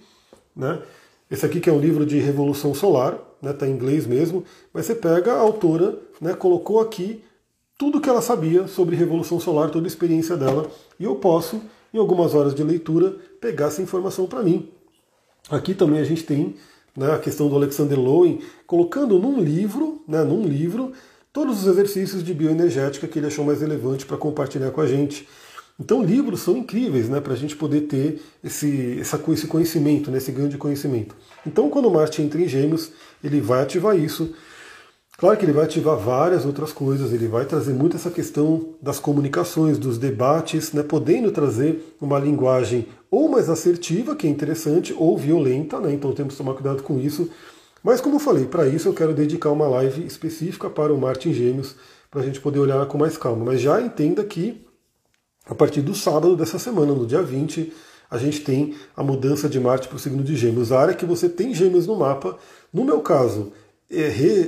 né? Esse aqui que é um livro de Revolução Solar, né, tá em inglês mesmo, mas você pega a autora, né, colocou aqui tudo que ela sabia sobre Revolução Solar, toda a experiência dela, e eu posso, em algumas horas de leitura, pegar essa informação para mim. Aqui também a gente tem né, a questão do Alexander Lowen, colocando num livro, né, num livro, todos os exercícios de bioenergética que ele achou mais relevante para compartilhar com a gente. Então livros são incríveis né, para a gente poder ter esse, essa, esse conhecimento, né, esse ganho de conhecimento. Então quando Marte entra em gêmeos, ele vai ativar isso. Claro que ele vai ativar várias outras coisas, ele vai trazer muito essa questão das comunicações, dos debates, né, podendo trazer uma linguagem ou mais assertiva, que é interessante, ou violenta, né, então temos que tomar cuidado com isso. Mas como eu falei, para isso eu quero dedicar uma live específica para o Marte em Gêmeos, para a gente poder olhar com mais calma. Mas já entenda que a partir do sábado dessa semana, no dia 20, a gente tem a mudança de Marte para o signo de Gêmeos. A área que você tem Gêmeos no mapa, no meu caso,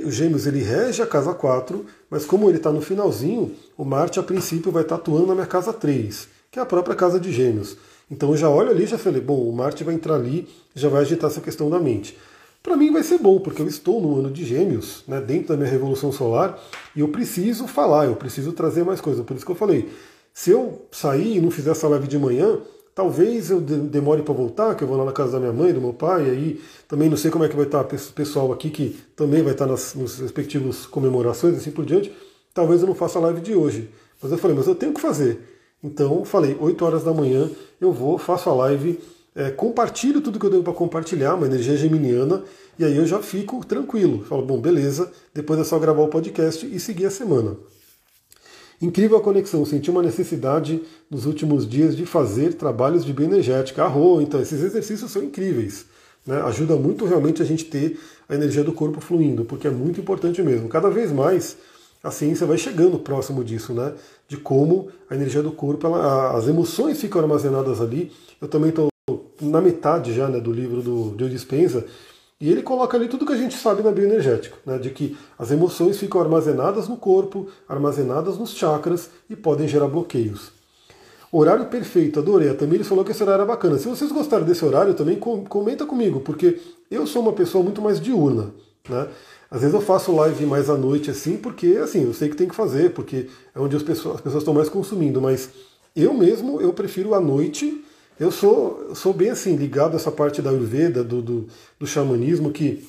o Gêmeos ele rege a casa 4, mas como ele está no finalzinho, o Marte a princípio vai estar tá atuando na minha casa 3, que é a própria casa de Gêmeos. Então eu já olho ali e já falei, bom, o Marte vai entrar ali, já vai agitar essa questão da mente. Para mim vai ser bom, porque eu estou no ano de Gêmeos, né, dentro da minha revolução solar, e eu preciso falar, eu preciso trazer mais coisa. Por isso que eu falei, se eu sair e não fizer essa live de manhã, talvez eu demore para voltar, que eu vou lá na casa da minha mãe, do meu pai, aí também não sei como é que vai estar o pessoal aqui que também vai estar nas, nos respectivos comemorações e assim por diante. Talvez eu não faça a live de hoje. Mas eu falei, mas eu tenho que fazer. Então, falei, 8 horas da manhã eu vou, faço a live, é, compartilho tudo que eu devo para compartilhar, uma energia geminiana, e aí eu já fico tranquilo. Falo, bom, beleza, depois é só gravar o podcast e seguir a semana. Incrível a conexão, senti uma necessidade nos últimos dias de fazer trabalhos de bioenergética. Arro, então esses exercícios são incríveis. Né? Ajuda muito realmente a gente ter a energia do corpo fluindo, porque é muito importante mesmo. Cada vez mais a ciência vai chegando próximo disso, né? De como a energia do corpo, ela, as emoções ficam armazenadas ali. Eu também estou na metade já né, do livro do Joe Dispenza, e ele coloca ali tudo que a gente sabe na bioenergética, né, de que as emoções ficam armazenadas no corpo, armazenadas nos chakras e podem gerar bloqueios. Horário perfeito, adorei. A Tamiri falou que esse horário é bacana. Se vocês gostaram desse horário, também comenta comigo, porque eu sou uma pessoa muito mais diurna. Né? Às vezes eu faço live mais à noite assim, porque assim, eu sei que tem que fazer, porque é onde as pessoas, as pessoas estão mais consumindo, mas eu mesmo eu prefiro à noite eu sou, sou bem assim, ligado a essa parte da Ayurveda, do, do, do xamanismo, que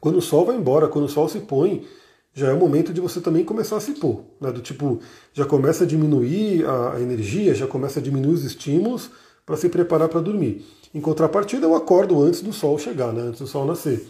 quando o sol vai embora, quando o sol se põe, já é o momento de você também começar a se pôr. Né? Do tipo, já começa a diminuir a energia, já começa a diminuir os estímulos para se preparar para dormir. Em contrapartida, eu acordo antes do sol chegar, né? antes do sol nascer.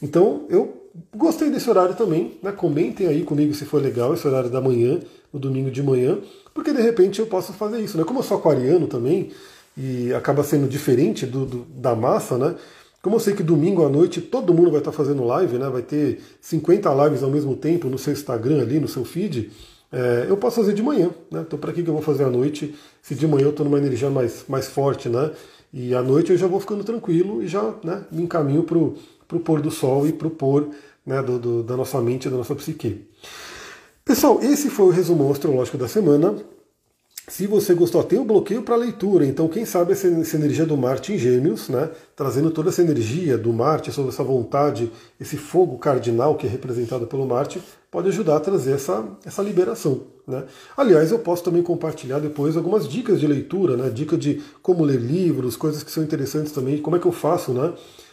Então, eu gostei desse horário também. Né? Comentem aí comigo se for legal esse horário da manhã, no domingo de manhã, porque de repente eu posso fazer isso. Né? Como eu sou aquariano também, e acaba sendo diferente do, do, da massa, né? Como eu sei que domingo à noite todo mundo vai estar fazendo live, né? Vai ter 50 lives ao mesmo tempo no seu Instagram ali, no seu feed. É, eu posso fazer de manhã, né? Então para que, que eu vou fazer à noite se de manhã eu estou numa energia mais, mais forte, né? E à noite eu já vou ficando tranquilo e já né, me encaminho para o pôr do sol e para o pôr né, do, do, da nossa mente, da nossa psique. Pessoal, esse foi o resumo astrológico da semana. Se você gostou, tem o bloqueio para leitura, então quem sabe essa, essa, energia do Marte em Gêmeos, né, trazendo toda essa energia do Marte, sobre essa vontade, esse fogo cardinal que é representado pelo Marte, pode ajudar a trazer essa, essa liberação. Né. Aliás, eu posso também compartilhar depois algumas dicas de leitura, né, dica de como ler livros, coisas que são interessantes também, como é que eu faço. Né.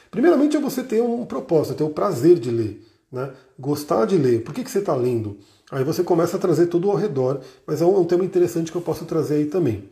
Primeiramente é você ter um propósito, ter o prazer de ler, né, gostar de ler. Por que, que você está lendo? Aí você começa a trazer tudo ao redor, mas é um, é um tema interessante que eu posso trazer aí também.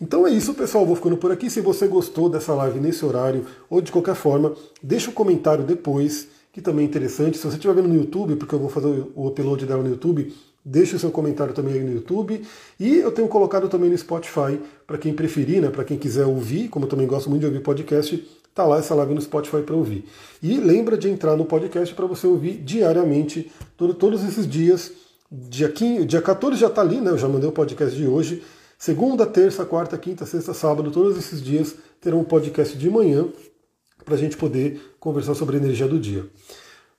Então é isso, pessoal. Vou ficando por aqui. Se você gostou dessa live nesse horário ou de qualquer forma, deixa um comentário depois, que também é interessante. Se você estiver vendo no YouTube, porque eu vou fazer o upload dela no YouTube, deixe o seu comentário também aí no YouTube. E eu tenho colocado também no Spotify, para quem preferir, né, para quem quiser ouvir, como eu também gosto muito de ouvir podcast, tá lá essa live no Spotify para ouvir. E lembra de entrar no podcast para você ouvir diariamente, todo, todos esses dias. Dia, 15, dia 14 já está ali, né? Eu já mandei o podcast de hoje. Segunda, terça, quarta, quinta, sexta, sábado, todos esses dias terão um podcast de manhã para a gente poder conversar sobre a energia do dia.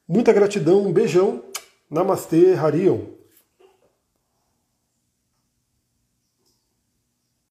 Muita gratidão, um beijão. Namastê, Harion.